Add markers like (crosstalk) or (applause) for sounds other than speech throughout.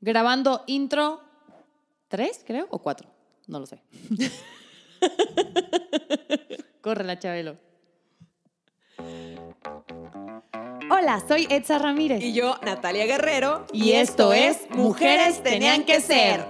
Grabando intro tres, creo, o cuatro. No lo sé. (laughs) Corre la Chabelo. Hola, soy Edsa Ramírez. Y yo, Natalia Guerrero. Y esto es Mujeres Tenían que Ser.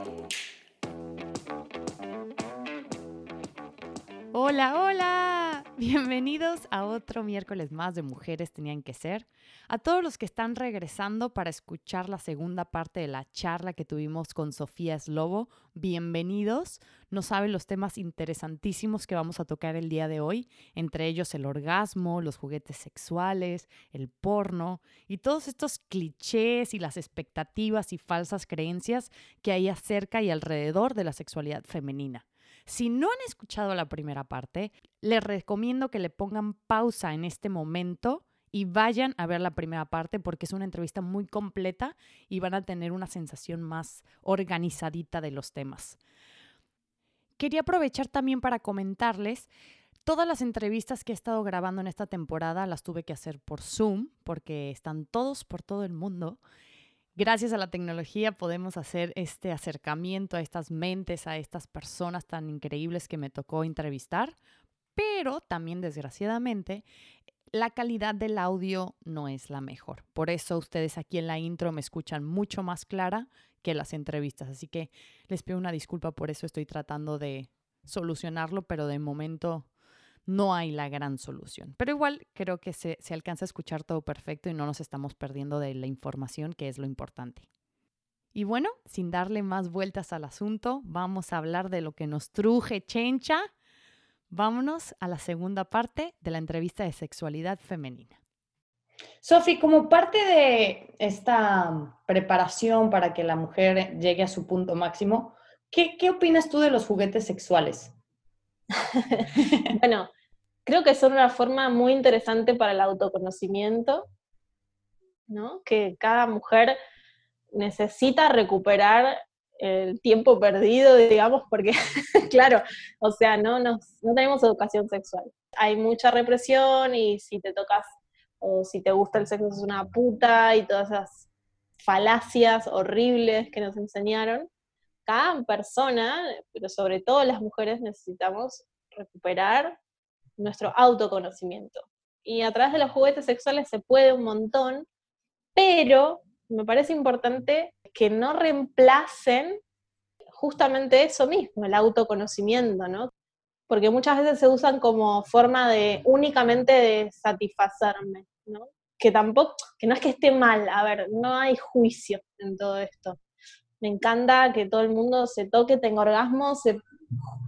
Hola, hola. Bienvenidos a otro miércoles más de Mujeres Tenían que Ser. A todos los que están regresando para escuchar la segunda parte de la charla que tuvimos con Sofía Slobo, bienvenidos. No saben los temas interesantísimos que vamos a tocar el día de hoy, entre ellos el orgasmo, los juguetes sexuales, el porno y todos estos clichés y las expectativas y falsas creencias que hay acerca y alrededor de la sexualidad femenina. Si no han escuchado la primera parte, les recomiendo que le pongan pausa en este momento y vayan a ver la primera parte porque es una entrevista muy completa y van a tener una sensación más organizadita de los temas. Quería aprovechar también para comentarles Todas las entrevistas que he estado grabando en esta temporada las tuve que hacer por Zoom porque están todos por todo el mundo. Gracias a la tecnología podemos hacer este acercamiento a estas mentes, a estas personas tan increíbles que me tocó entrevistar, pero también desgraciadamente la calidad del audio no es la mejor. Por eso ustedes aquí en la intro me escuchan mucho más clara que las entrevistas. Así que les pido una disculpa por eso. Estoy tratando de solucionarlo, pero de momento no hay la gran solución. Pero igual creo que se, se alcanza a escuchar todo perfecto y no nos estamos perdiendo de la información, que es lo importante. Y bueno, sin darle más vueltas al asunto, vamos a hablar de lo que nos truje Chencha Vámonos a la segunda parte de la entrevista de sexualidad femenina. Sofi, como parte de esta preparación para que la mujer llegue a su punto máximo, ¿qué, opinas tú de los juguetes sexuales? (laughs) bueno, creo que son una forma muy interesante para el autoconocimiento, ¿no? Que cada mujer necesita recuperar el tiempo perdido, digamos, porque, (laughs) claro, o sea, no, nos, no tenemos educación sexual. Hay mucha represión y si te tocas o si te gusta el sexo es una puta y todas esas falacias horribles que nos enseñaron. Cada persona, pero sobre todo las mujeres, necesitamos recuperar nuestro autoconocimiento. Y a través de los juguetes sexuales se puede un montón, pero me parece importante que no reemplacen justamente eso mismo, el autoconocimiento, ¿no? Porque muchas veces se usan como forma de únicamente de satisfacerme, ¿no? Que tampoco, que no es que esté mal, a ver, no hay juicio en todo esto. Me encanta que todo el mundo se toque, tenga orgasmos,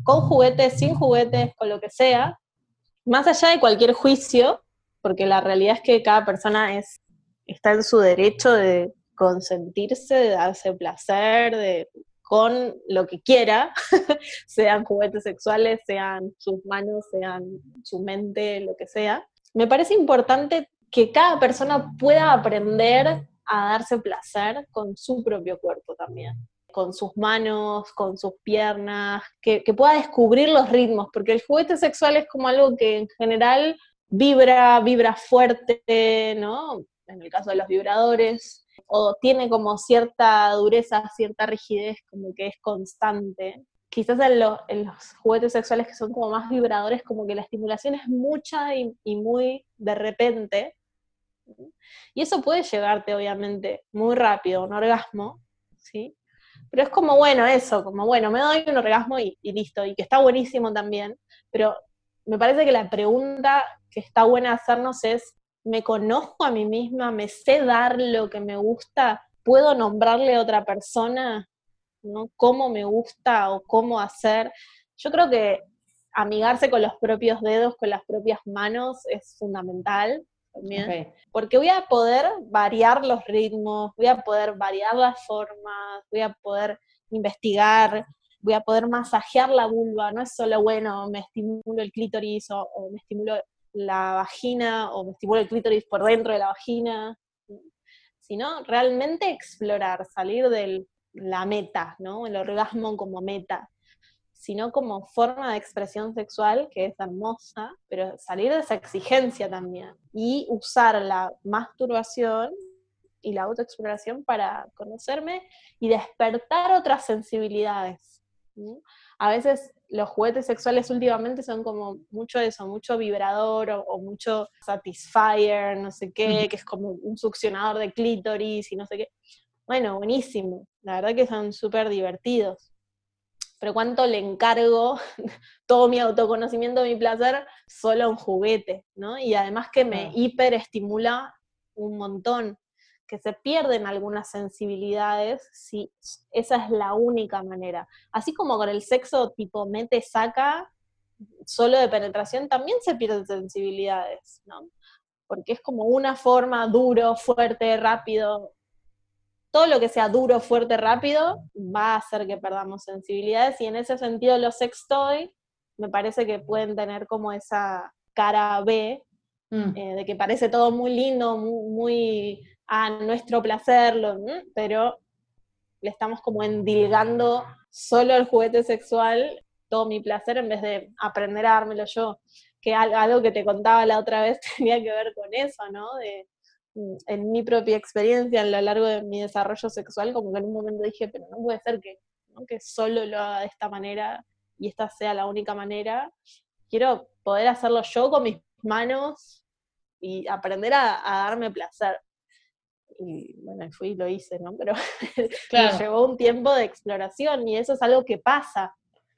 con juguetes, sin juguetes, con lo que sea, más allá de cualquier juicio, porque la realidad es que cada persona es, está en su derecho de consentirse, de darse placer, de con lo que quiera, (laughs) sean juguetes sexuales, sean sus manos, sean su mente, lo que sea. Me parece importante que cada persona pueda aprender a darse placer con su propio cuerpo también, con sus manos, con sus piernas, que, pueda descubrir los ritmos, porque el juguete sexual es como algo que en general vibra, vibra fuerte, ¿no? En el caso de los vibradores, o tiene como cierta dureza, cierta rigidez, como que es constante. Quizás en, los juguetes sexuales que son como más vibradores, como que la estimulación es mucha y, muy de repente. Y eso puede llegarte, obviamente, muy rápido, un orgasmo, ¿sí? Pero es como, bueno, eso, como, bueno, me doy un orgasmo y, y, listo, y que está buenísimo también, pero me parece que la pregunta que está buena hacernos es, me conozco a mí misma, me sé dar lo que me gusta, puedo nombrarle a otra persona, ¿no? Cómo me gusta o cómo hacer. Yo creo que amigarse con los propios dedos, con las propias manos es fundamental porque voy a poder variar los ritmos, voy a poder variar las formas, voy a poder investigar, voy a poder masajear la vulva, no es solo, bueno, me estimulo el clítoris o, o me estimulo la vagina o me estimulo el clítoris por dentro de la vagina, sino realmente explorar, salir de la meta, ¿no? El orgasmo como meta, sino como forma de expresión sexual que es hermosa, pero salir de esa exigencia también y usar la masturbación y la autoexploración para conocerme y despertar otras sensibilidades. A veces los juguetes sexuales últimamente son como mucho eso, mucho vibrador o, mucho satisfier, no sé qué, que es como un succionador de clítoris y no sé qué. Bueno, buenísimo, la verdad que son súper divertidos. Pero cuánto le encargo (laughs) todo mi autoconocimiento, mi placer, solo a un juguete, ¿no? Y además que me hiperestimula un montón que se pierden algunas sensibilidades si esa es la única manera. Así como con el sexo tipo mete, saca, solo de penetración, también se pierden sensibilidades, ¿no? Porque es como una forma duro, fuerte, rápido. Todo lo que sea duro, fuerte, rápido va a hacer que perdamos sensibilidades y en ese sentido los sextoy me parece que pueden tener como esa cara B, mm. eh, de que parece todo muy lindo, muy a nuestro placer, pero le estamos como endilgando solo el juguete sexual todo mi placer en vez de aprender a dármelo yo. Que algo que te contaba la otra vez (laughs) tenía que ver con eso, ¿no? De, en mi propia experiencia a lo largo de mi desarrollo sexual, como que en un momento dije, pero no puede ser que, que solo lo haga de esta manera y esta sea la única manera. Quiero poder hacerlo yo con mis manos y aprender a darme placer y bueno, fui y lo hice, ¿no? Pero (laughs) llevó un tiempo de exploración y eso es algo que pasa.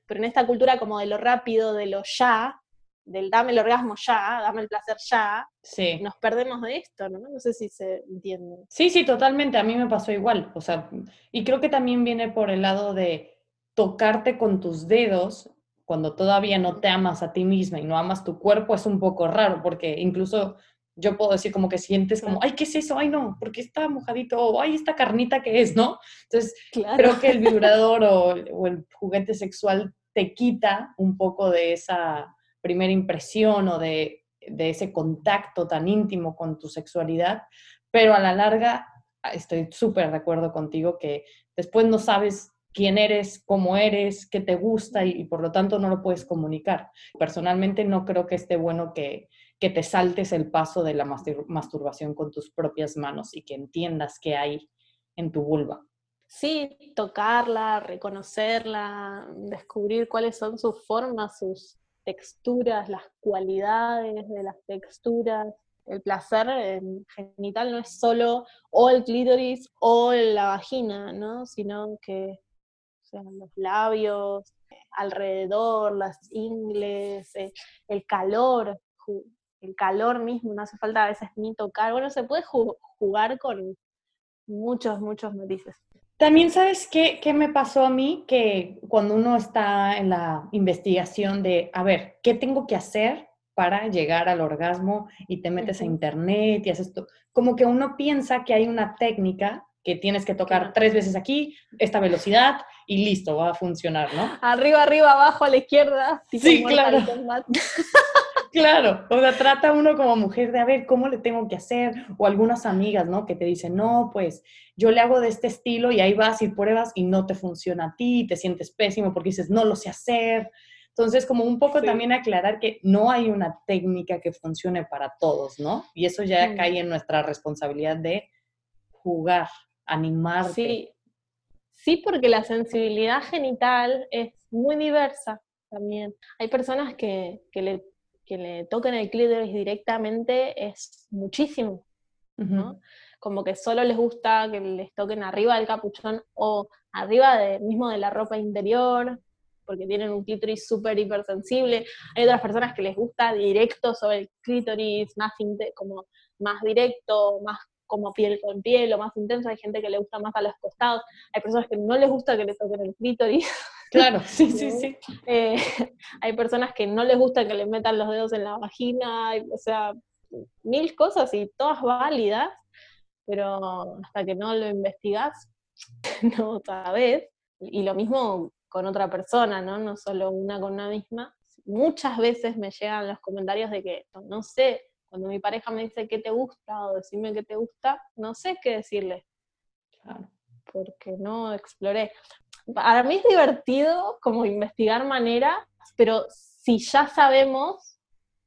Pero en esta cultura como de lo rápido, de lo ya, del dame el orgasmo ya, dame el placer ya, sí. nos perdemos de esto, ¿no? No sé si se entiende. Sí, sí, totalmente. A mí me pasó igual. O sea, y creo que también viene por el lado de tocarte con tus dedos cuando todavía no te amas a ti misma y no amas tu cuerpo es un poco raro, porque incluso yo puedo decir como que sientes como, ay, ¿qué es eso? Ay, no, porque está mojadito? O, ay, esta carnita que es, ¿no? Entonces, creo que el (laughs) vibrador o, el juguete sexual te quita un poco de esa primera impresión o de, de ese contacto tan íntimo con tu sexualidad, pero a la larga estoy súper de acuerdo contigo que después no sabes quién eres, cómo eres, qué te gusta y, y, por lo tanto no lo puedes comunicar. Personalmente no creo que esté bueno que, que te saltes el paso de la masturbación con tus propias manos y que entiendas qué hay en tu vulva. Sí, tocarla, reconocerla, descubrir cuáles son sus formas, sus texturas, las cualidades de las texturas. El placer genital no es solo o el clítoris o la vagina, ¿no? Sino que sean los labios, alrededor, las ingles, eh, el calor, el calor mismo, no hace falta a veces ni tocar. Bueno, se puede jugar con muchos, muchos matices. También sabes qué, qué, me pasó a mí, que cuando uno está en la investigación de, a ver, ¿qué tengo que hacer para llegar al orgasmo? Y te metes a internet y haces esto. Como que uno piensa que hay una técnica que tienes que tocar tres veces aquí, esta velocidad, y listo, va a funcionar, ¿no? Arriba, arriba, abajo, a la izquierda. Sí, claro. (laughs) Claro, o sea, trata uno como mujer de a ver cómo le tengo que hacer, o algunas amigas, ¿no? Que te dicen, no, pues yo le hago de este estilo y ahí vas y pruebas y no te funciona a ti, te sientes pésimo porque dices, no lo sé hacer. Entonces, como un poco también aclarar que no hay una técnica que funcione para todos, ¿no? Y eso ya cae en nuestra responsabilidad de jugar, animarte. Sí. sí, porque la sensibilidad genital es muy diversa también. Hay personas que, que le que le toquen el clítoris directamente es muchísimo, ¿no? Como que solo les gusta que les toquen arriba del capuchón o arriba de, mismo de la ropa interior, porque tienen un clítoris súper hipersensible. Hay otras personas que les gusta directo sobre el clítoris, más como más directo, más como piel con piel o más intenso. Hay gente que le gusta más a los costados. Hay personas que no les gusta que les toquen el clítoris. (laughs) Claro, (laughs) sí, sí, sí. Eh, (laughs) hay personas que no les gusta que le metan los dedos en la vagina, o sea, mil cosas y todas válidas, pero hasta que no lo investigas, (laughs) no sabes. Y lo mismo con otra persona, ¿no? No solo una con una misma. Muchas veces me llegan los comentarios de que, no sé, cuando mi pareja me dice qué te gusta o decime qué te gusta, no sé qué decirle. Claro. Porque no exploré para mí es divertido como investigar maneras, pero si ya sabemos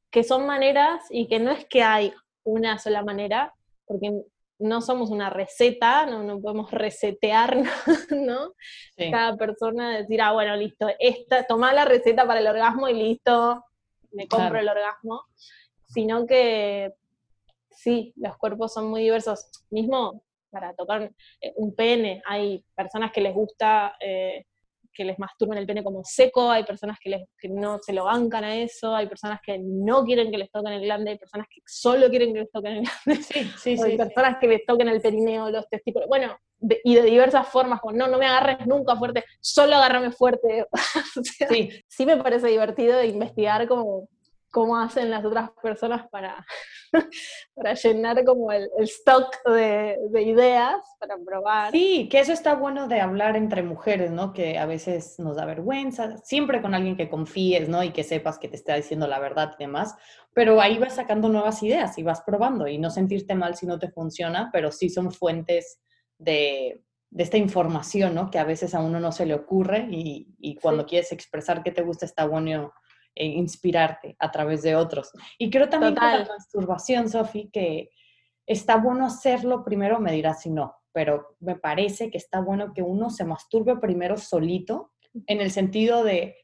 que son maneras y que no es que hay una sola manera, porque no somos una receta, no, no podemos resetear, (laughs) ¿no? Cada persona decir, ah, bueno, listo, esta, toma la receta para el orgasmo y listo, me compro el orgasmo, sino que sí, los cuerpos son muy diversos. Mismo para tocar eh, un pene, hay personas que les gusta eh, que les masturben el pene como seco, hay personas que, les, no se lo bancan a eso, hay personas que no quieren que les toquen el glande, hay personas que solo quieren que les toquen el glande, sí, sí, hay personas que les toquen el perineo, los testículos, bueno, y de diversas formas, como no, no me agarres nunca fuerte, solo agárrame fuerte. (laughs) sí. sí me parece divertido investigar como cómo hacen las otras personas para, (laughs) para llenar como el, stock de, ideas para probar. Sí, que eso está bueno de hablar entre mujeres, ¿no? Que a veces nos da vergüenza, siempre con alguien que confíes, ¿no? Y que sepas que te está diciendo la verdad y demás, pero ahí vas sacando nuevas ideas y vas probando y no sentirte mal si no te funciona, pero sí son fuentes de, esta información, ¿no? Que a veces a uno no se le ocurre y, cuando quieres expresar que te gusta está bueno e inspirarte a través de otros. Y creo también que la masturbación, Sofi, que está bueno hacerlo primero, me dirás si no, pero me parece que está bueno que uno se masturbe primero solito, en el sentido de,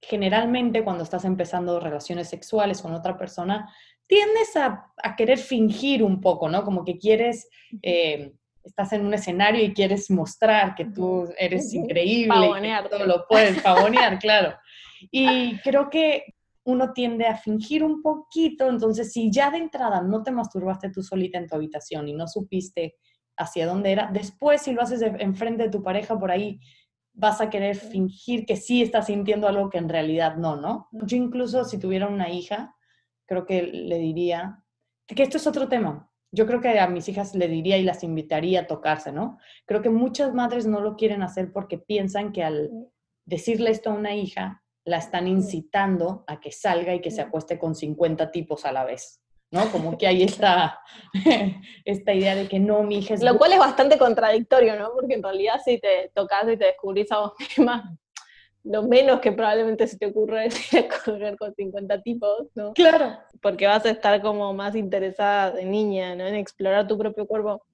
generalmente cuando estás empezando relaciones sexuales con otra persona, tiendes a, querer fingir un poco, ¿no? Como que quieres... Eh, estás en un escenario y quieres mostrar que tú eres increíble, y todo lo puedes pavonear, (laughs) claro. Y creo que uno tiende a fingir un poquito, entonces si ya de entrada no te masturbaste tú solita en tu habitación y no supiste hacia dónde era, después si lo haces enfrente de tu pareja por ahí, vas a querer fingir que sí estás sintiendo algo que en realidad no, ¿no? Yo incluso si tuviera una hija, creo que le diría, que esto es otro tema, yo creo que a mis hijas le diría y las invitaría a tocarse, ¿no? Creo que muchas madres no lo quieren hacer porque piensan que al decirle esto a una hija, la están incitando a que salga y que se acueste con 50 tipos a la vez, ¿no? Como que hay esta, (laughs) esta idea de que no, mi hija es... Lo cual es bastante contradictorio, ¿no? Porque en realidad si te tocas y te descubrís a vos misma, lo menos que probablemente se te ocurre es ir a correr con 50 tipos, ¿no? Claro. Porque vas a estar como más interesada de niña, ¿no? En explorar tu propio cuerpo.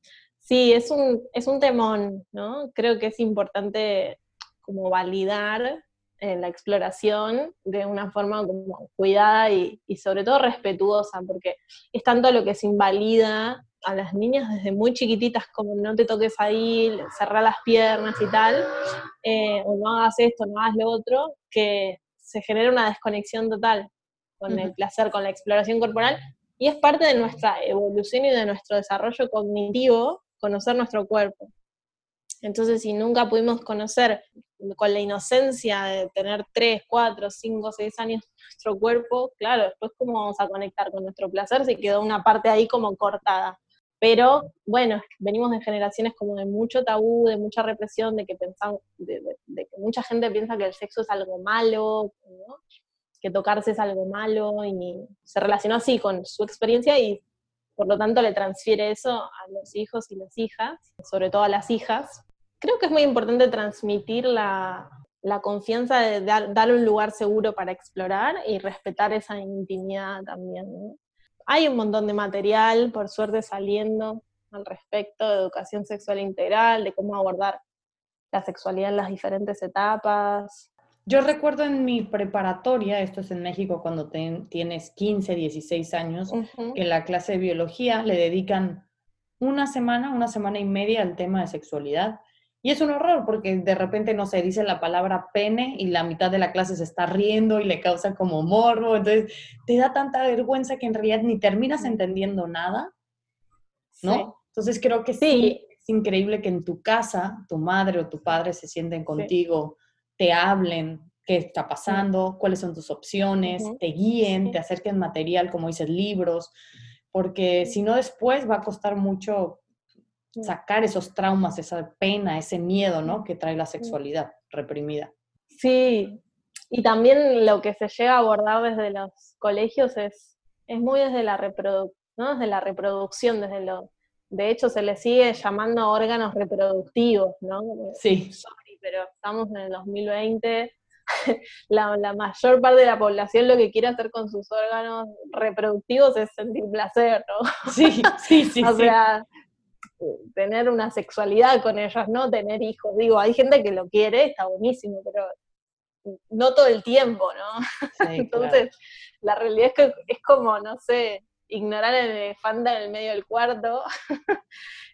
Sí, es un, es un temón, ¿no? Creo que es importante como validar en la exploración de una forma como cuidada y, sobre todo respetuosa, porque es tanto lo que se invalida a las niñas desde muy chiquititas, como no te toques ahí, cerrar las piernas y tal, eh, o no hagas esto, no hagas lo otro, que se genera una desconexión total con el placer, con la exploración corporal, y es parte de nuestra evolución y de nuestro desarrollo cognitivo conocer nuestro cuerpo. Entonces, si nunca pudimos conocer con la inocencia de tener 3, 4, 5, 6 años nuestro cuerpo, claro, después cómo vamos a conectar con nuestro placer si quedó una parte ahí como cortada. Pero bueno, venimos de generaciones como de mucho tabú, de mucha represión, de que pensamos, de, que mucha gente piensa que el sexo es algo malo, que tocarse es algo malo, y se relacionó así con su experiencia y por lo tanto le transfiere eso a los hijos y las hijas, sobre todo a las hijas, creo que es muy importante transmitir la, confianza de dar, darle un lugar seguro para explorar y respetar esa intimidad también. Hay un montón de material, por suerte, saliendo al respecto de educación sexual integral, de cómo abordar la sexualidad en las diferentes etapas. Yo recuerdo en mi preparatoria, esto es en México cuando tienes 15, 16 años, que en la clase de biología le dedican una semana, una semana y media al tema de sexualidad y es un horror porque de repente, no se dice la palabra pene y la mitad de la clase se está riendo y le causa como morbo. Entonces, te da tanta vergüenza que en realidad ni terminas entendiendo nada, ¿no? Entonces, creo que sí. es increíble que en tu casa tu madre o tu padre se sienten contigo, te hablen, qué está pasando, cuáles son tus opciones, te guíen, te acerquen material, como dices, libros, porque si no después va a costar mucho sacar esos traumas, esa pena, ese miedo, ¿no? Que trae la sexualidad reprimida. Sí, y también lo que se llega a abordar desde los colegios es, es muy desde la, reproducción, ¿no? desde la reproducción, desde lo... De hecho, se le sigue llamando órganos reproductivos, ¿no? Sí. pero estamos en el 2020, (laughs) la, la, mayor parte de la población lo que quiere hacer con sus órganos reproductivos es sentir placer, ¿no? Sí, sí, sí. (laughs) o sea, tener una sexualidad con ellos, no tener hijos. Digo, hay gente que lo quiere, está buenísimo, pero no todo el tiempo, ¿no? (laughs) Entonces, la realidad es que es como, no sé, ignorar el elefante en el medio del cuarto. (laughs)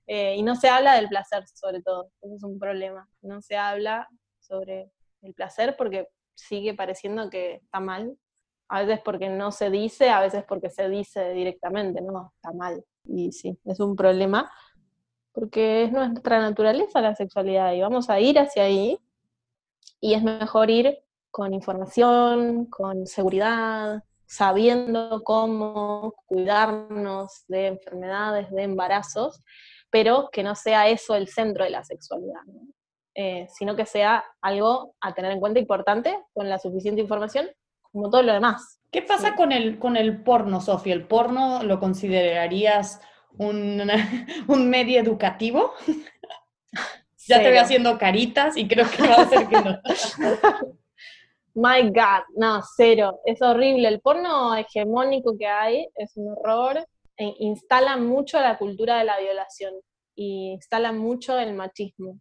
Eh, y no se habla del placer, sobre todo. Eso es un problema. No se habla sobre el placer porque sigue pareciendo que está mal. A veces porque no se dice, a veces porque se dice directamente, no, está mal. Y sí, es un problema porque es nuestra naturaleza la sexualidad y vamos a ir hacia ahí y es mejor ir con información, con seguridad, sabiendo cómo cuidarnos de enfermedades, de embarazos, pero que no sea eso el centro de la sexualidad, eh, sino que sea algo a tener en cuenta importante, con la suficiente información, como todo lo demás. ¿Qué pasa con, el, con el porno, Sofía? ¿El porno lo considerarías un, (laughs) un medio educativo? (laughs) ya te veo haciendo caritas y creo que va a ser que no. (laughs) My God, no, cero. Es horrible. El porno hegemónico que hay es un horror. E instala mucho la cultura de la violación y instala mucho el machismo,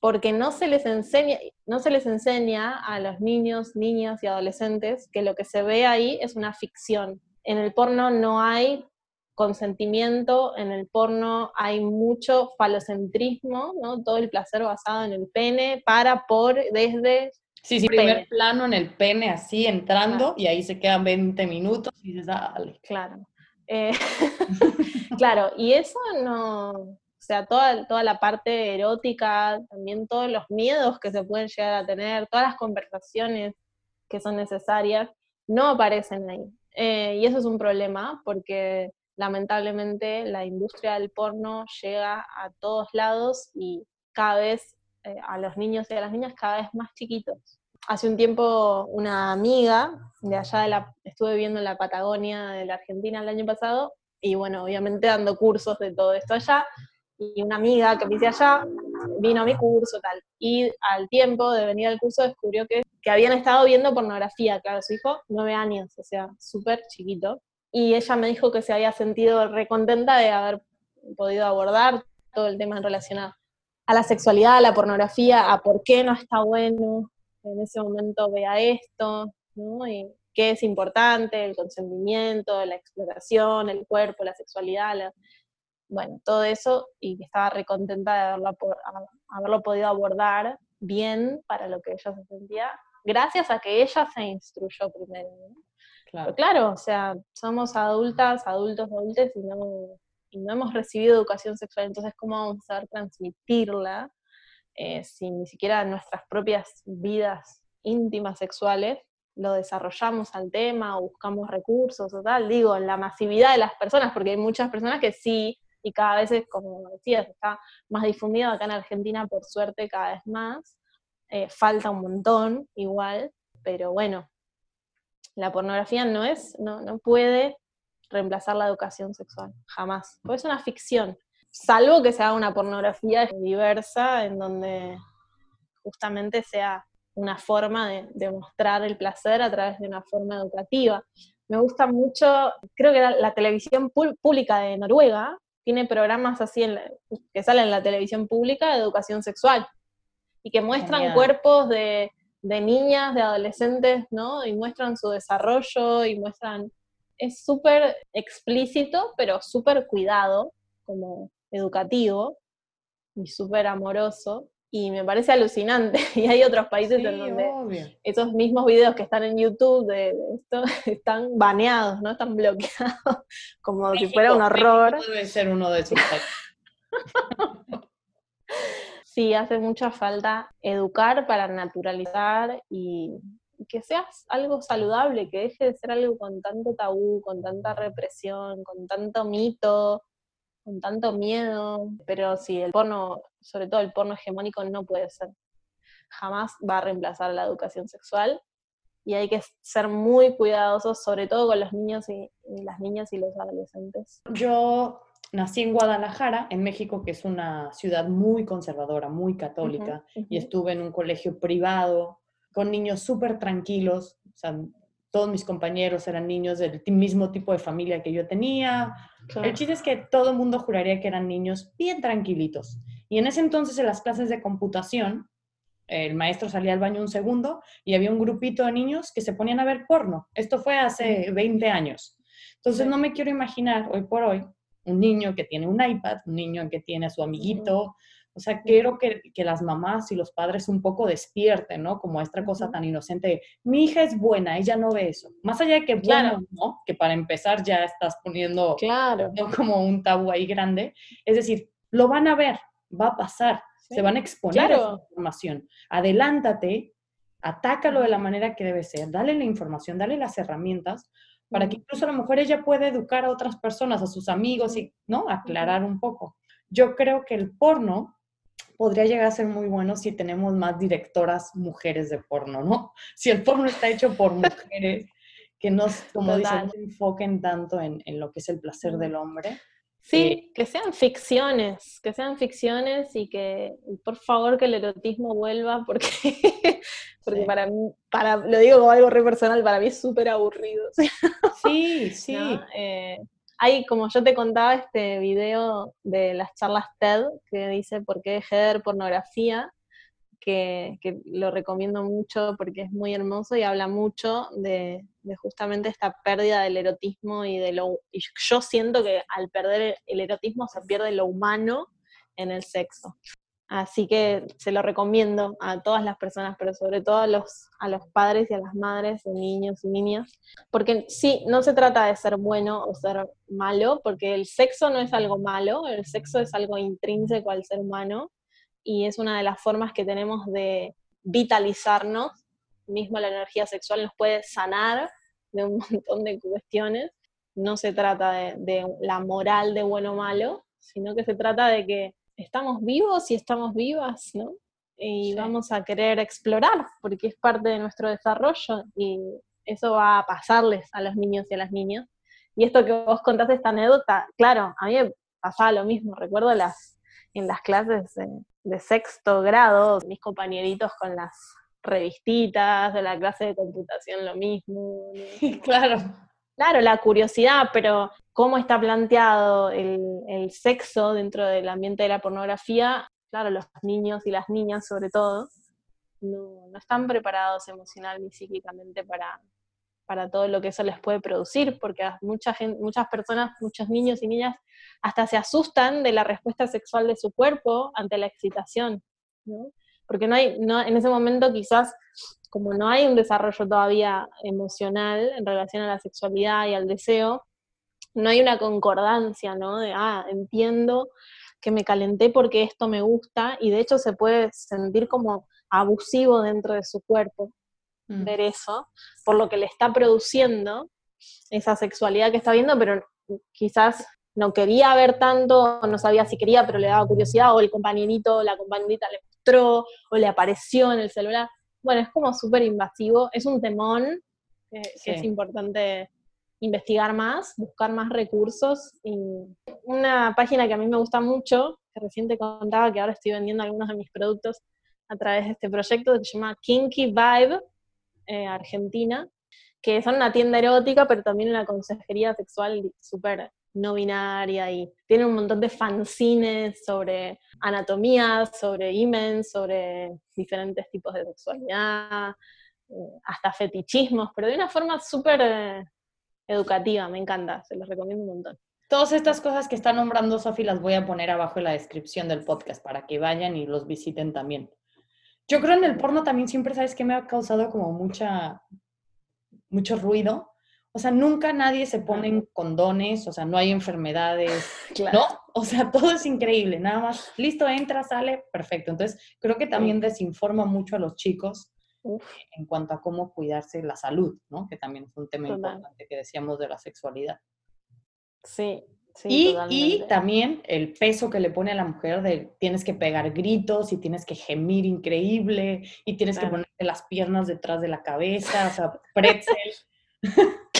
porque no se les enseña, no se les enseña a los niños, niñas y adolescentes que lo que se ve ahí es una ficción. En el porno no hay consentimiento, en el porno hay mucho falocentrismo, ¿no? Todo el placer basado en el pene, para, por, desde, Sí, sí, primer plano en el pene así entrando y ahí se quedan 20 minutos y dices, dale. Claro. Eh, (laughs) claro, y eso no, o sea, toda, toda la parte erótica, también todos los miedos que se pueden llegar a tener, todas las conversaciones que son necesarias, no aparecen ahí. Eh, y eso es un problema porque lamentablemente la industria del porno llega a todos lados y cada vez eh, a los niños y a las niñas cada vez más chiquitos. Hace un tiempo una amiga de allá de la, estuve viviendo en la Patagonia de la Argentina el año pasado, y bueno, obviamente dando cursos de todo esto allá, y una amiga que me hice allá vino a mi curso tal, y al tiempo de venir al curso descubrió que, que habían estado viendo pornografía, claro, su hijo, nueve años, o sea, súper chiquito, y ella me dijo que se había sentido recontenta de haber podido abordar todo el tema relacionado a la sexualidad, a la pornografía, a por qué no está bueno en ese momento vea esto, ¿no? Y qué es importante, el consentimiento, la exploración, el cuerpo, la sexualidad, bueno, todo eso, y estaba recontenta de haberlo, haberlo podido abordar bien para lo que ella se sentía, gracias a que ella se instruyó primero. Claro. claro, o sea, somos adultas, adultos, adultos y no, y no hemos recibido educación sexual, entonces cómo vamos a saber transmitirla eh, si ni siquiera nuestras propias vidas íntimas sexuales lo desarrollamos al tema o buscamos recursos o tal, digo, en la masividad de las personas, porque hay muchas personas que sí, y cada vez, es, como decías, está más difundido acá en Argentina, por suerte, cada vez más, eh, falta un montón igual, pero bueno, la pornografía no es, no, no puede reemplazar la educación sexual, jamás. Porque es una ficción, salvo que sea una pornografía diversa en donde justamente sea una forma de, mostrar el placer a través de una forma educativa. Me gusta mucho, creo que la, televisión pública de Noruega tiene programas así que salen en la televisión pública de educación sexual y que muestran cuerpos de, de niñas, de adolescentes, ¿no? Y muestran su desarrollo y muestran es súper explícito, pero súper cuidado, como educativo y súper amoroso. Y me parece alucinante. (laughs) Y hay otros países en donde esos mismos videos que están en YouTube de, esto (laughs) están baneados, ¿no? Están bloqueados, (laughs) como si fuera un horror. debe ser uno de esos países. Sí, hace mucha falta educar para naturalizar y que seas algo saludable, que deje de ser algo con tanto tabú, con tanta represión, con tanto mito, con tanto miedo. Pero sí, el porno, sobre todo el porno hegemónico, no puede ser. Jamás va a reemplazar la educación sexual y hay que ser muy cuidadosos, sobre todo con los niños y, las niñas y los adolescentes. Yo nací en Guadalajara, en México, que es una ciudad muy conservadora, muy católica, y estuve en un colegio privado con niños súper tranquilos, o sea, todos mis compañeros eran niños del mismo tipo de familia que yo tenía. El chiste es que todo el mundo juraría que eran niños bien tranquilitos. Y en ese entonces, en las clases de computación, el maestro salía al baño un segundo y había un grupito de niños que se ponían a ver porno. Esto fue hace 20 años. Entonces, no me quiero imaginar hoy por hoy un niño que tiene un iPad, un niño que tiene a su amiguito, o sea, quiero que, que, las mamás y los padres un poco despierten, ¿no? Como esta cosa tan inocente. Mi hija es buena, ella no ve eso. Más allá de que bueno, ¿no? Que para empezar ya estás poniendo claro. (laughs) como un tabú ahí grande. Es decir, lo van a ver, va a pasar, se van a exponer a esa información. Adelántate, atácalo de la manera que debe ser, dale la información, dale las herramientas para que incluso a lo mejor ella pueda educar a otras personas, a sus amigos y, ¿no? Aclarar un poco. Yo creo que el porno podría llegar a ser muy bueno si tenemos más directoras mujeres de porno, ¿no? (laughs) Si el porno está hecho por mujeres que no, como dicen, enfoquen tanto en, lo que es el placer del hombre. Sí, que sean ficciones, que sean ficciones y que, por favor, que el erotismo vuelva, porque, (laughs) porque para mí, para, lo digo como algo re personal, para mí es súper aburrido. Sí, (laughs) sí. Eh, hay, como yo te contaba, este video de las charlas TED que dice por qué dejé de ver pornografía, que, lo recomiendo mucho porque es muy hermoso y habla mucho de, justamente esta pérdida del erotismo y de lo... Y yo siento que al perder el erotismo se pierde lo humano en el sexo. Así que se lo recomiendo a todas las personas, pero sobre todo a los, a los padres y a las madres de niños y niñas, porque sí, no se trata de ser bueno o ser malo, porque el sexo no es algo malo, el sexo es algo intrínseco al ser humano y es una de las formas que tenemos de vitalizarnos, mismo la energía sexual nos puede sanar de un (laughs) montón de cuestiones, no se trata de, de la moral de bueno o malo, sino que se trata de que estamos vivos y estamos vivas, ¿no? Y vamos a querer explorar, porque es parte de nuestro desarrollo y eso va a pasarles a los niños y a las niñas. Y esto que vos contaste, esta anécdota, claro, a mí me pasaba lo mismo, recuerdo las, en las clases de, sexto grado, mis compañeritos con las revistitas de la clase de computación, lo mismo. (laughs) claro. Claro, la curiosidad, pero cómo está planteado el, sexo dentro del ambiente de la pornografía, claro, los niños y las niñas sobre todo, no, están preparados emocional ni psíquicamente para, para todo lo que eso les puede producir, porque mucha muchas personas, muchos niños y niñas hasta se asustan de la respuesta sexual de su cuerpo ante la excitación, porque no hay, no, en ese momento quizás como no hay un desarrollo todavía emocional en relación a la sexualidad y al deseo, no hay una concordancia, ¿no? De, ah, entiendo que me calenté porque esto me gusta y de hecho se puede sentir como abusivo dentro de su cuerpo mm. ver eso, por lo que le está produciendo esa sexualidad que está viendo, pero quizás no quería ver tanto, no sabía si quería, pero le daba curiosidad, o el compañerito o la compañerita le mostró, o le apareció en el celular bueno, es como súper invasivo, es un temón que, es importante investigar más, buscar más recursos. Y una página que a mí me gusta mucho, que recién te contaba que ahora estoy vendiendo algunos de mis productos a través de este proyecto, que se llama Kinky Vibe eh, Argentina, que son una tienda erótica, pero también una consejería sexual súper no binaria y tiene un montón de fanzines sobre anatomía, sobre imen, sobre diferentes tipos de sexualidad, eh, hasta fetichismos, pero de una forma súper eh, educativa, me encanta, se los recomiendo un montón. Todas estas cosas que está nombrando Sofi las voy a poner abajo en la descripción del podcast para que vayan y los visiten también. Yo creo en el porno también siempre, ¿sabes que me ha causado como mucha, mucho ruido? O sea, nunca nadie se pone en condones, o sea, no hay enfermedades, (laughs) ¿no? O sea, (laughs) todo es increíble, nada más, listo, entra, sale, perfecto. Entonces, creo que también desinforma mucho a los chicos en cuanto a cómo cuidarse la salud, ¿no? Que también es un tema importante que decíamos de la sexualidad. Sí, sí. Y, y, también el peso que le pone a la mujer de tienes que pegar gritos y tienes que gemir increíble y tienes que ponerte las piernas detrás de la cabeza, o sea, pretzel. (laughs)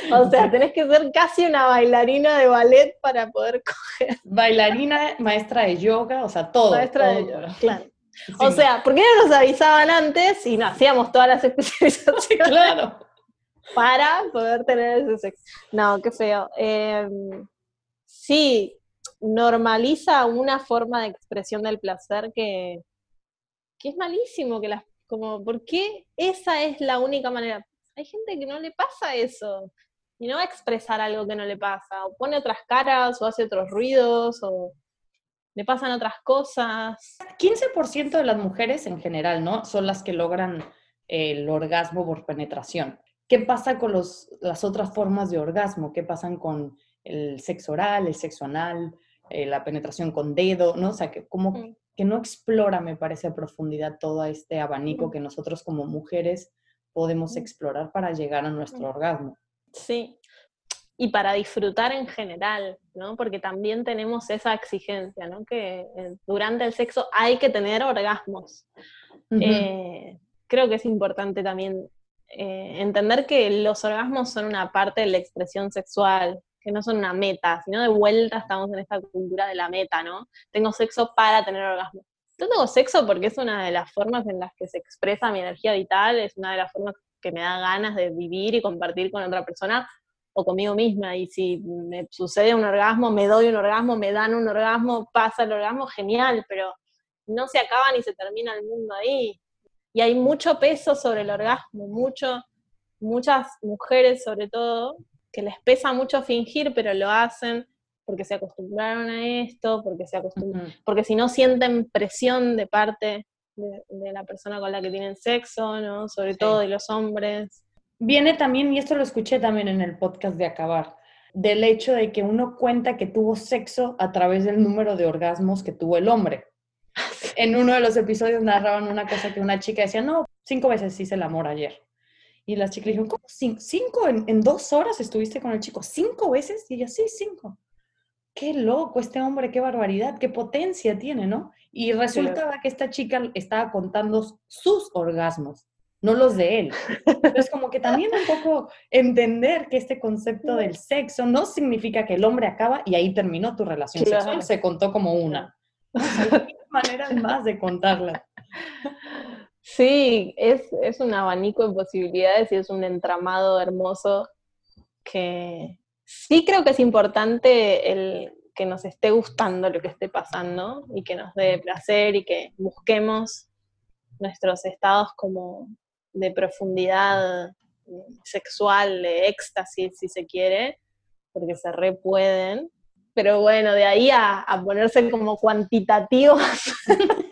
(laughs) O sea, tenés que ser casi una bailarina de ballet para poder coger. Bailarina, maestra de yoga, o sea, todo. Maestra de yoga, claro. (laughs) O sea, ¿por qué no nos avisaban antes y no hacíamos todas las especializaciones? claro. Para poder tener ese sexo. No, qué feo. Em, sí, normaliza una forma de expresión del placer que, que es malísimo, que las, como, ¿por qué esa es la única manera? Hay gente que no le pasa eso, y no va a expresar algo que no le pasa, o pone otras caras, o hace otros ruidos, o le pasan otras cosas. 15% de las mujeres en general, ¿no? Son las que logran el orgasmo por penetración. ¿Qué pasa con los, las otras formas de orgasmo? ¿Qué pasan con el sexo oral, el sexo anal, eh, la penetración con dedo, ¿no? O sea, que como mm. que no explora, me parece, a profundidad todo este abanico mm. que nosotros como mujeres podemos mm. explorar para llegar a nuestro orgasmo. Sí, y para disfrutar en general, ¿no? Porque también tenemos esa exigencia, ¿no? Que eh, durante el sexo hay que tener orgasmos. Eh, creo que es importante también entender que los orgasmos son una parte de la expresión sexual, que no son una meta, sino de vuelta estamos en esta cultura de la meta, ¿no? Tengo sexo para tener orgasmo. Yo tengo sexo porque es una de las formas en las que se expresa mi energía vital, es una de las formas que me da ganas de vivir y compartir con otra persona o conmigo misma. Y si me sucede un orgasmo, me doy un orgasmo, me dan un orgasmo, pasa el orgasmo, genial, pero no se acaba ni se termina el mundo ahí. Y hay mucho peso sobre el orgasmo, mucho, muchas mujeres sobre todo que les pesa mucho fingir, pero lo hacen porque se acostumbraron a esto, porque se porque si no sienten presión de parte de, la persona con la que tienen sexo, ¿no? Sobre todo de los hombres. Viene también, y esto lo escuché también en el podcast de Acabar, del hecho de que uno cuenta que tuvo sexo a través del número de orgasmos que tuvo el hombre. En uno de los episodios narraban una cosa que una chica decía, no, cinco veces hice el amor ayer. Y la chica le dijo, ¿cómo cinco? ¿En, dos horas estuviste con el chico? ¿Cinco veces? Y ella, sí, cinco. Qué loco este hombre, qué barbaridad, qué potencia tiene, ¿no? Y resultaba que esta chica estaba contando sus orgasmos, no los de él. Entonces, como que también un poco entender que este concepto del sexo no significa que el hombre acaba y ahí terminó tu relación sexual, se contó como una. (laughs) Maneras más de contarla. Sí, es, un abanico de posibilidades y es un entramado hermoso que sí creo que es importante el que nos esté gustando lo que esté pasando y que nos dé placer y que busquemos nuestros estados como de profundidad sexual, de éxtasis, si se quiere, porque se re pueden. Pero bueno, de ahí a, ponerse como cuantitativos (laughs)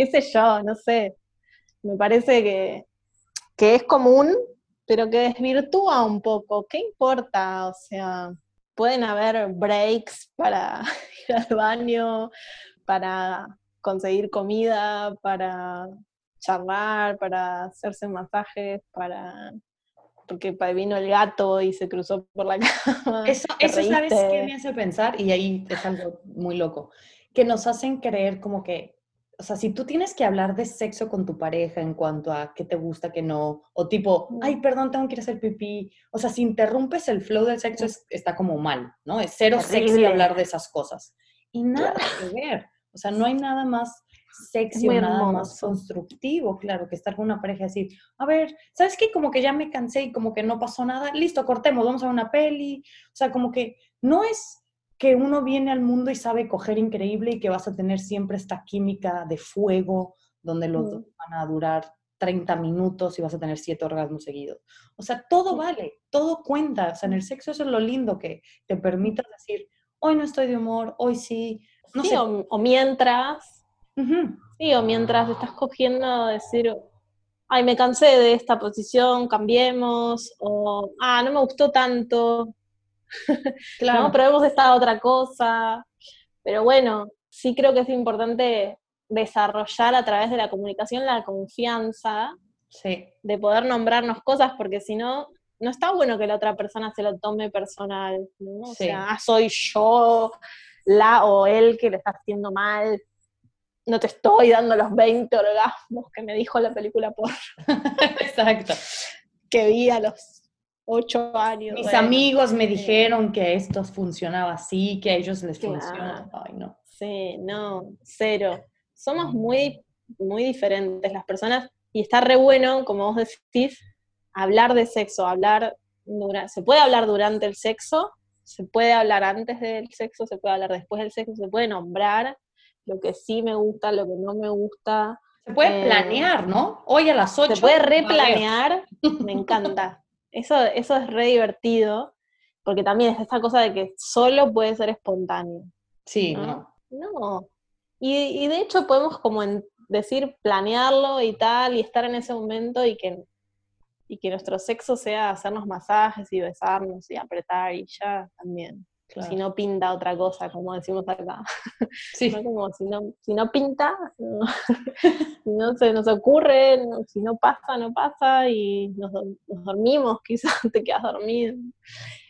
qué sé yo, no sé. Me parece que, es común, pero que desvirtúa un poco. ¿Qué importa? O sea, pueden haber breaks para (laughs) ir al baño, para conseguir comida, para charlar, para hacerse masajes, para porque vino el gato y se cruzó por la (laughs) cama. Eso, eso ¿sabes qué me hace pensar? Y ahí es algo muy loco. Que nos hacen creer como que o sea, si tú tienes que hablar de sexo con tu pareja en cuanto a qué te gusta, qué no, o tipo, ay, perdón, tengo que ir a hacer pipí, o sea, si interrumpes el flow del sexo está como mal, ¿no? Es cero sexy hablar de esas cosas. Y nada que ver, o sea, no hay nada más sexy o nada más constructivo, claro, que estar con una pareja y decir, a ver, ¿sabes qué? Como que ya me cansé y como que no pasó nada, listo, cortemos, vamos a una peli, o sea, como que no es que uno viene al mundo y sabe coger increíble y que vas a tener siempre esta química de fuego, donde los dos van a durar 30 minutos y vas a tener siete orgasmos seguidos. O sea, todo vale, todo cuenta. O sea, en el sexo eso es lo lindo que te permita decir, hoy no estoy de humor, hoy sí. No sé. o, mientras, sí, o mientras estás cogiendo, decir, ay, me cansé de esta posición, cambiemos, o, ah, no me gustó tanto, (laughs) claro. ¿no? Probemos esta otra cosa. Pero bueno, sí creo que es importante desarrollar a través de la comunicación la confianza de poder nombrarnos cosas, porque si no, no está bueno que la otra persona se lo tome personal, ¿no? O sea, ah, soy yo, la o él que le está haciendo mal, no te estoy dando los 20 orgasmos que me dijo la película por... (laughs) Exacto. que vi a los ocho años. Mis amigos me dijeron que esto funcionaba así, que a ellos les funciona. Ay, no. Sí, no, cero. somos muy, muy diferentes las personas y está re bueno, como vos decís, hablar de sexo, hablar, se puede hablar durante el sexo, se puede hablar antes del sexo, se puede hablar después del sexo, se puede nombrar lo que sí me gusta, lo que no me gusta. Se puede eh, planear, ¿no? Hoy a las 8. Se puede replanear, (laughs) me encanta. Eso, eso es re divertido, porque también es esta cosa de que solo puede ser espontáneo. Sí, ¿no? No. Y, de hecho podemos como decir planearlo y tal, y estar en ese momento y que, y que nuestro sexo sea hacernos masajes y besarnos y apretar y ya también. Si no pinta otra cosa, como decimos acá. (laughs) Sí. como si no, si no pinta, (laughs) si no se nos ocurre, si no pasa, no pasa y nos, dormimos, (laughs) quizás te quedas dormido.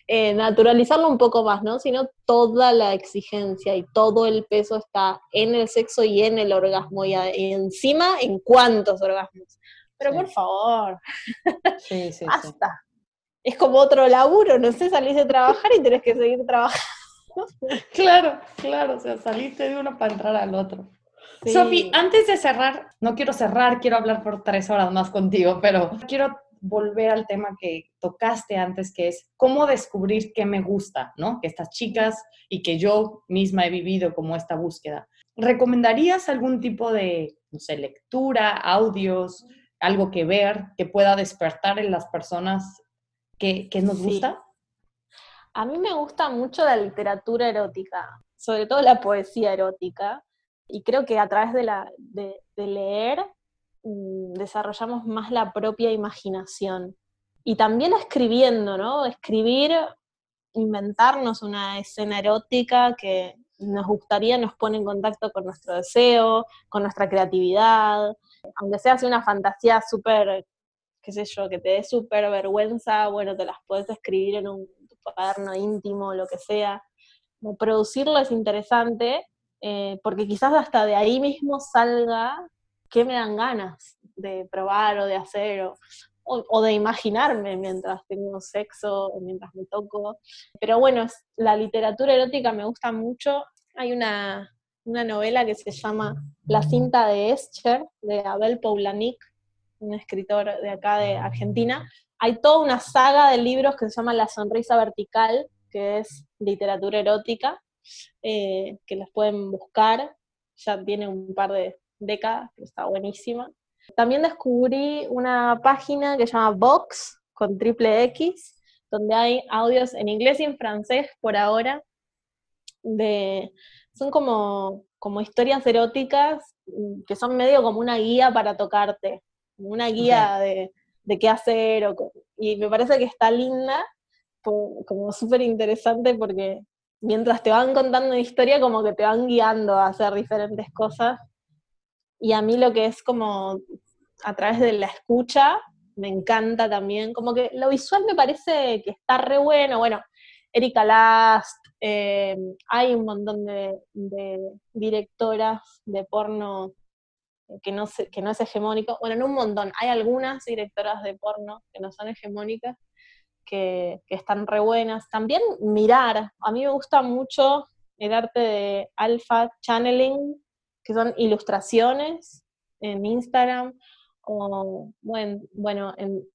Eh, naturalizarlo un poco más, ¿no? Sino toda la exigencia y todo el peso está en el sexo y en el orgasmo y, encima en cuántos orgasmos. Pero por favor, sí, sí, basta es como otro laburo, no sé, salís de trabajar y tenés que seguir trabajando. (laughs) Claro, claro, o sea, saliste de uno para entrar al otro. Sofi, antes de cerrar, no quiero cerrar, quiero hablar por tres horas más contigo, pero quiero volver al tema que tocaste antes, que es cómo descubrir qué me gusta, ¿no? Que estas chicas y que yo misma he vivido como esta búsqueda. ¿Recomendarías algún tipo de, no sé, lectura, audios, algo que ver que pueda despertar en las personas ¿Qué, nos gusta? A mí me gusta mucho la literatura erótica, sobre todo la poesía erótica, y creo que a través de, la, de, leer mm, desarrollamos más la propia imaginación. Y también escribiendo, ¿no? Escribir, inventarnos una escena erótica que nos gustaría, nos pone en contacto con nuestro deseo, con nuestra creatividad, aunque sea así una fantasía súper qué sé yo, que te dé súper vergüenza, bueno, te las puedes escribir en un cuaderno íntimo, lo que sea. producirlo es interesante, eh, porque quizás hasta de ahí mismo salga qué me dan ganas de probar o de hacer, o, o, de imaginarme mientras tengo sexo o mientras me toco. Pero bueno, la literatura erótica me gusta mucho. Hay una, una novela que se llama La cinta de Escher, de Abel Poulanik, un escritor de acá de Argentina, hay toda una saga de libros que se llama La Sonrisa Vertical, que es literatura erótica, eh, que las pueden buscar, ya tiene un par de décadas, pero está buenísima. También descubrí una página que se llama Vox, con triple X, donde hay audios en inglés y en francés por ahora, de, son como, como historias eróticas mm, que son medio como una guía para tocarte una guía de, qué hacer, y me parece que está linda, como súper interesante porque mientras te van contando una historia, como que te van guiando a hacer diferentes cosas. Y a mí lo que es como a través de la escucha, me encanta también, como que lo visual me parece que está re bueno, bueno, Erika Last, eh, hay un montón de, directoras de porno que no, que no es hegemónico. Bueno, en un montón. Hay algunas directoras de porno que no son hegemónicas, que, están re buenas. También mirar. A mí me gusta mucho el arte de alpha channeling, que son ilustraciones en Instagram, o bueno, bueno en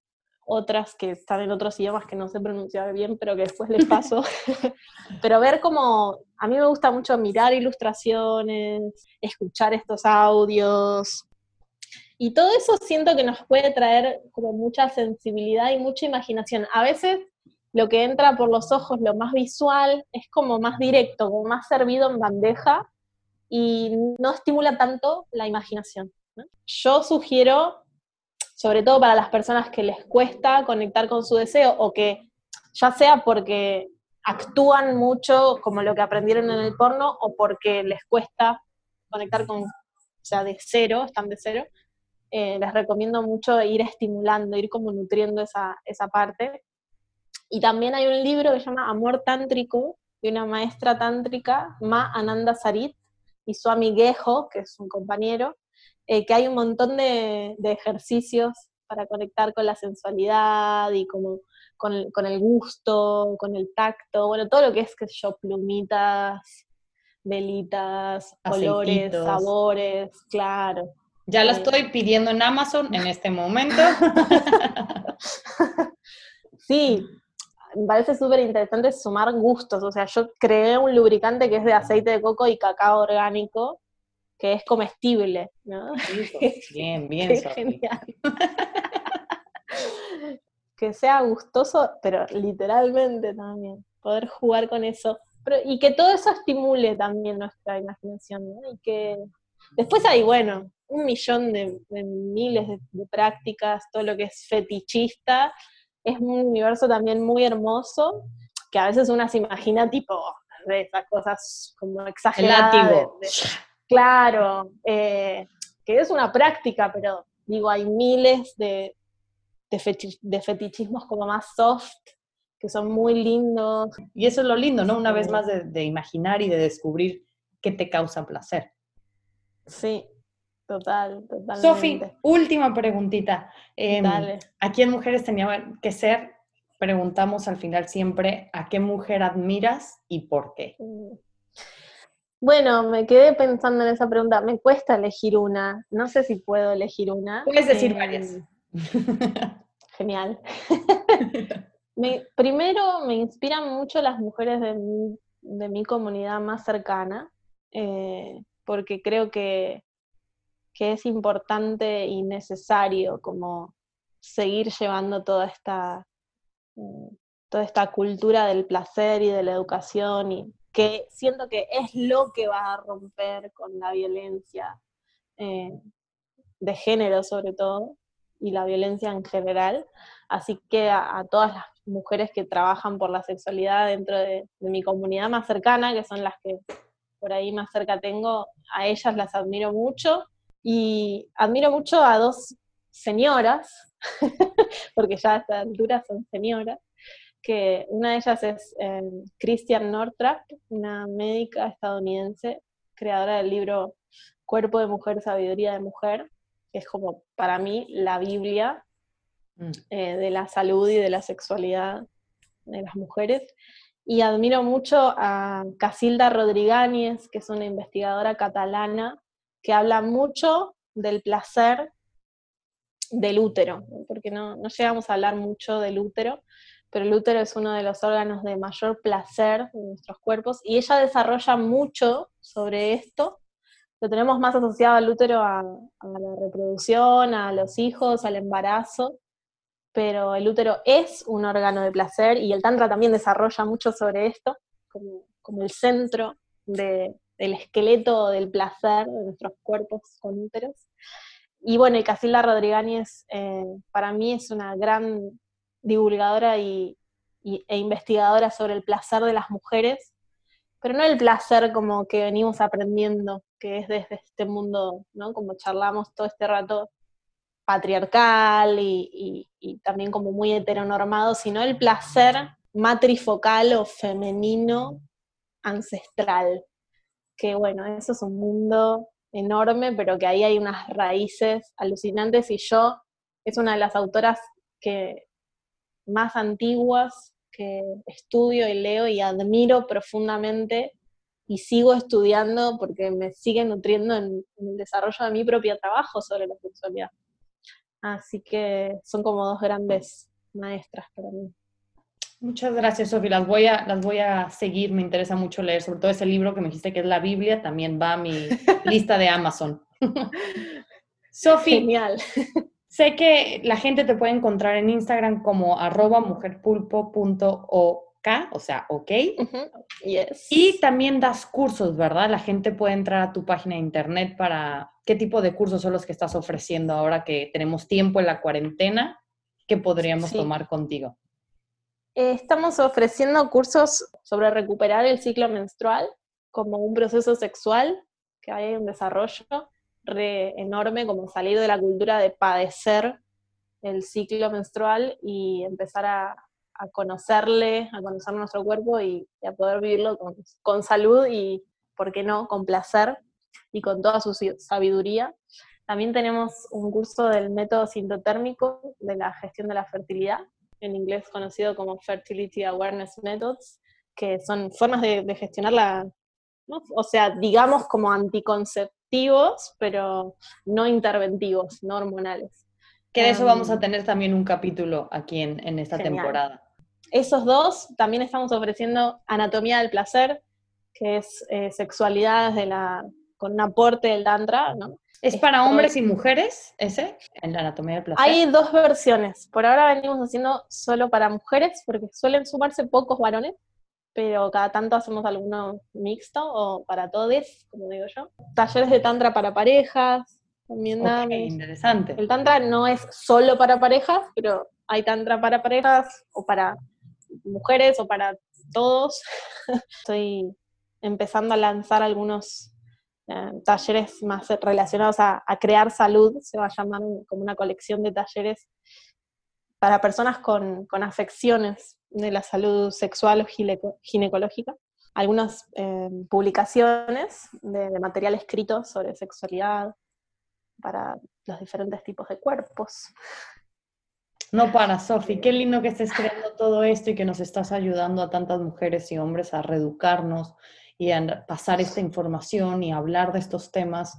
otras que están en otros idiomas que no sé pronunciar bien, pero que después les paso. (laughs) pero ver cómo, a mí me gusta mucho mirar ilustraciones, escuchar estos audios. Y todo eso siento que nos puede traer como mucha sensibilidad y mucha imaginación. A veces lo que entra por los ojos, lo más visual, es como más directo, como más servido en bandeja y no estimula tanto la imaginación. Yo sugiero sobre todo para las personas que les cuesta conectar con su deseo o que ya sea porque actúan mucho como lo que aprendieron en el porno o porque les cuesta conectar con, o sea, de cero, están de cero, eh, les recomiendo mucho ir estimulando, ir como nutriendo esa, esa parte. Y también hay un libro que se llama Amor Tántrico, de una maestra tántrica, Ma Ananda Sarit, y su amiguejo, que es un compañero, eh, que hay un montón de, ejercicios para conectar con la sensualidad y como con el, gusto, con el tacto, bueno, todo lo que es que yo, plumitas, velitas, olores, sabores, claro. Ya la estoy pidiendo en Amazon en este momento. (laughs) sí, me parece súper interesante sumar gustos. O sea, yo creé un lubricante que es de aceite de coco y cacao orgánico, que es comestible, ¿no? (laughs) bien, bien. genial. (laughs) que sea gustoso, pero literalmente también, poder jugar con eso. y que todo eso estimule también nuestra imaginación, ¿no? Y que después hay, bueno, un millón de, miles de, prácticas, todo lo que es fetichista, es un universo también muy hermoso, que a veces uno se imagina tipo de esas cosas como exageradas. Claro, eh, que es una práctica, pero digo, hay miles de, de, fetichismos como más soft, que son muy lindos. Y eso es lo lindo, ¿no? Una vez más de, de imaginar y de descubrir qué te causa placer. Sí, Total, total. Sofi, última preguntita. Eh, ¿A quién mujeres tenían que ser? Preguntamos al final siempre, ¿a qué mujer admiras y por qué? Bueno, me quedé pensando en esa pregunta. Me cuesta elegir una. No sé si puedo elegir una. Puedes decir eh, varias. (laughs) Genial. (laughs) primero, me inspiran mucho las mujeres de mi, de mi comunidad más cercana, eh, porque creo que que es importante y necesario como seguir llevando toda esta, mm, toda esta cultura del placer y de la educación y que siento que es lo que va a romper con la violencia eh, de género sobre todo y la violencia en general. Así que a, todas las mujeres que trabajan por la sexualidad dentro de, de mi comunidad más cercana, que son las que por ahí más cerca tengo, a ellas las admiro mucho y admiro mucho a dos señoras, (laughs) porque ya a esta altura son señoras, que una de ellas es eh, Christian Northrup, una médica estadounidense, creadora del libro Cuerpo de Mujer, Sabiduría de Mujer, que es como para mí la Biblia mm. eh, de la salud y de la sexualidad de las mujeres. Y admiro mucho a Casilda Rodrigáñez, que es una investigadora catalana que habla mucho del placer del útero, porque no, llegamos a hablar mucho del útero, pero el útero es uno de los órganos de mayor placer en nuestros cuerpos, y ella desarrolla mucho sobre esto. Lo tenemos más asociado al útero a, la reproducción, a los hijos, al embarazo, pero el útero es un órgano de placer y el Tantra también desarrolla mucho sobre esto, como, como el centro de, el esqueleto del placer de nuestros cuerpos con úteros. Y bueno, y Casilda Rodríguez eh, para mí es una gran divulgadora y, e investigadora sobre el placer de las mujeres, pero no el placer como que venimos aprendiendo, que es desde este mundo, ¿no? Como charlamos todo este rato patriarcal y, y también como muy heteronormado, sino el placer matrifocal o femenino ancestral, que bueno, eso es un mundo enorme, pero que ahí hay unas raíces alucinantes y yo es una de las autoras que más antiguas que estudio y leo y admiro profundamente y sigo estudiando porque me sigue nutriendo en, en, el desarrollo de mi propio trabajo sobre la sexualidad. Así que son como dos grandes maestras para mí. Muchas gracias, Sofía. Las voy a, las voy a seguir. Me interesa mucho leer, sobre todo ese libro que me dijiste que es la Biblia, también va a mi (laughs) lista de Amazon. (laughs) Sofía. Genial. Sé que la gente te puede encontrar en Instagram como arroba mujerpulpo.ok, o sea, ok. yes. Y también das cursos, ¿verdad? La gente puede entrar a tu página de internet para qué tipo de cursos son los que estás ofreciendo ahora que tenemos tiempo en la cuarentena que podríamos tomar contigo. Eh, estamos ofreciendo cursos sobre recuperar el ciclo menstrual como un proceso sexual, que hay un desarrollo enorme, como salir de la cultura de padecer el ciclo menstrual y empezar a, conocerle, a conocer nuestro cuerpo y, a poder vivirlo con, salud y, ¿por qué no?, con placer y con toda su sabiduría. También tenemos un curso del método sintotérmico de la gestión de la fertilidad, en inglés conocido como Fertility Awareness Methods, que son formas de, gestionar la, O sea, digamos como anticonceptivos, pero no interventivos, no hormonales. Que de eso vamos a em, tener también un capítulo aquí en, esta temporada. Esos dos, también estamos ofreciendo Anatomía del Placer, que es eh, sexualidad de la, con un aporte del Tantra, ¿no? ¿Es para hombres y mujeres ese, en la anatomía del placer? Hay dos versiones. Por ahora venimos haciendo solo para mujeres, porque suelen sumarse pocos varones, pero cada tanto hacemos alguno mixto o para todos, como digo yo. Talleres de tantra para parejas, también okay, interesante. El tantra no es solo para parejas, pero hay tantra para parejas o para mujeres o para todos. (laughs) Estoy empezando a lanzar algunos eh, talleres más relacionados a, crear salud, se va a llamar como una colección de talleres para personas con, afecciones de la salud sexual o ginecológica. Algunas eh, publicaciones de, material escrito sobre sexualidad para los diferentes tipos de cuerpos. No para, Sofi. Qué lindo que estés creando todo esto y que nos estás ayudando a tantas mujeres y hombres a reeducarnos y a pasar esta información y hablar de estos temas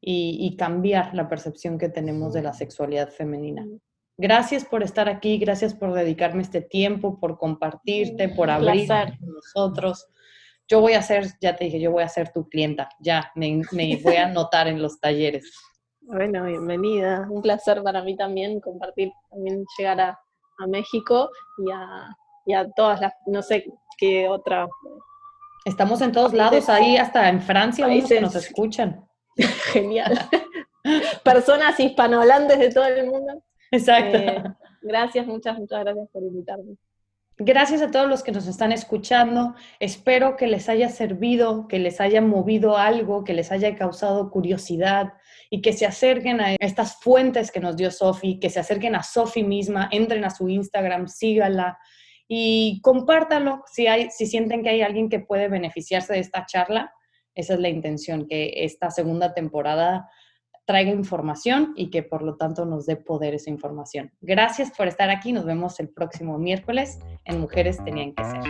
y, cambiar la percepción que tenemos de la sexualidad femenina. Gracias por estar aquí, gracias por dedicarme este tiempo, por compartirte, por abrir con nosotros. Yo voy a ser, ya te dije, yo voy a ser tu clienta, ya me, (laughs) voy a anotar en los talleres. Bueno, bienvenida. Un placer para mí también compartir, también llegar a, México y a, y a todas las, no sé qué otra Estamos en todos lados, ahí hasta en Francia, unos que nos escuchan. (laughs) Genial. Personas hispanohablantes de todo el mundo. Exacto. Eh, gracias, muchas, muchas gracias por invitarme. Gracias a todos los que nos están escuchando. Espero que les haya servido, que les haya movido algo, que les haya causado curiosidad y que se acerquen a estas fuentes que nos dio Sofi, que se acerquen a Sofi misma, entren a su Instagram, síganla, y compártanlo si, hay, si sienten que hay alguien que puede beneficiarse de esta charla. Esa es la intención, que esta segunda temporada traiga información y que por lo tanto nos dé poder esa información. Gracias por estar aquí, nos vemos el próximo miércoles en Mujeres Tenían que Ser.